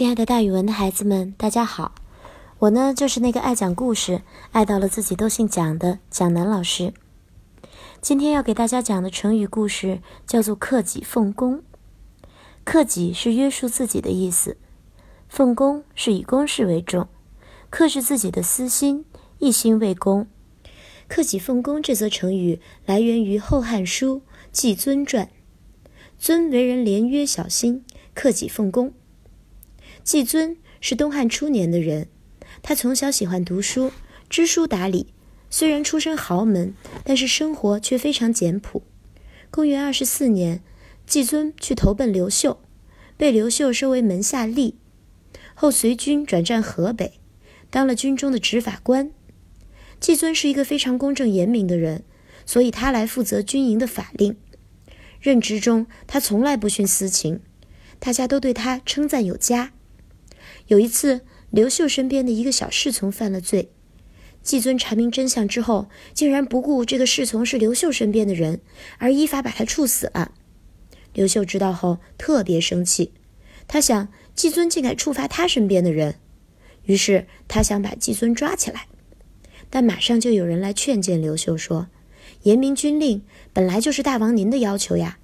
亲爱的，大语文的孩子们，大家好！我呢，就是那个爱讲故事、爱到了自己都姓蒋的蒋楠老师。今天要给大家讲的成语故事叫做“克己奉公”。克己是约束自己的意思，奉公是以公事为重，克制自己的私心，一心为公。克己奉公这则成语来源于《后汉书·季尊传》，尊为人廉约小心，克己奉公。季尊是东汉初年的人，他从小喜欢读书，知书达理。虽然出身豪门，但是生活却非常简朴。公元二十四年，季尊去投奔刘秀，被刘秀收为门下吏，后随军转战河北，当了军中的执法官。季尊是一个非常公正严明的人，所以他来负责军营的法令。任职中，他从来不徇私情，大家都对他称赞有加。有一次，刘秀身边的一个小侍从犯了罪，季尊查明真相之后，竟然不顾这个侍从是刘秀身边的人，而依法把他处死了。刘秀知道后特别生气，他想季尊竟敢处罚他身边的人，于是他想把季尊抓起来。但马上就有人来劝谏刘秀说：“严明军令本来就是大王您的要求呀，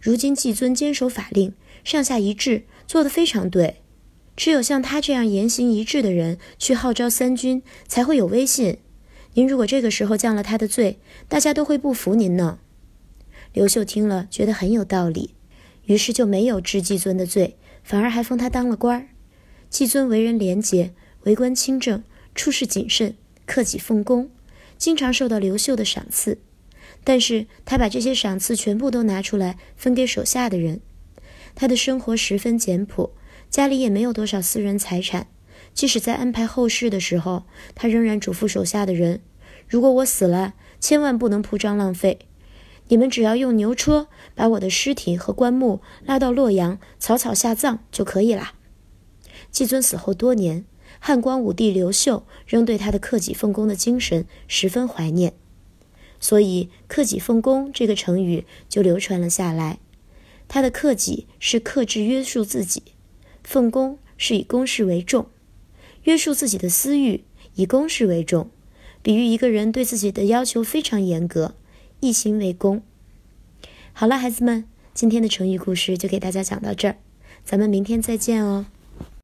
如今季尊坚守法令，上下一致，做得非常对。”只有像他这样言行一致的人去号召三军，才会有威信。您如果这个时候降了他的罪，大家都会不服您呢。刘秀听了，觉得很有道理，于是就没有治季尊的罪，反而还封他当了官儿。季尊为人廉洁，为官清正，处事谨慎，克己奉公，经常受到刘秀的赏赐。但是他把这些赏赐全部都拿出来分给手下的人。他的生活十分简朴。家里也没有多少私人财产，即使在安排后事的时候，他仍然嘱咐手下的人：“如果我死了，千万不能铺张浪费，你们只要用牛车把我的尸体和棺木拉到洛阳，草草下葬就可以了。”季尊死后多年，汉光武帝刘秀仍对他的克己奉公的精神十分怀念，所以“克己奉公”这个成语就流传了下来。他的克己是克制约束自己。奉公是以公事为重，约束自己的私欲，以公事为重，比喻一个人对自己的要求非常严格，一心为公。好了，孩子们，今天的成语故事就给大家讲到这儿，咱们明天再见哦。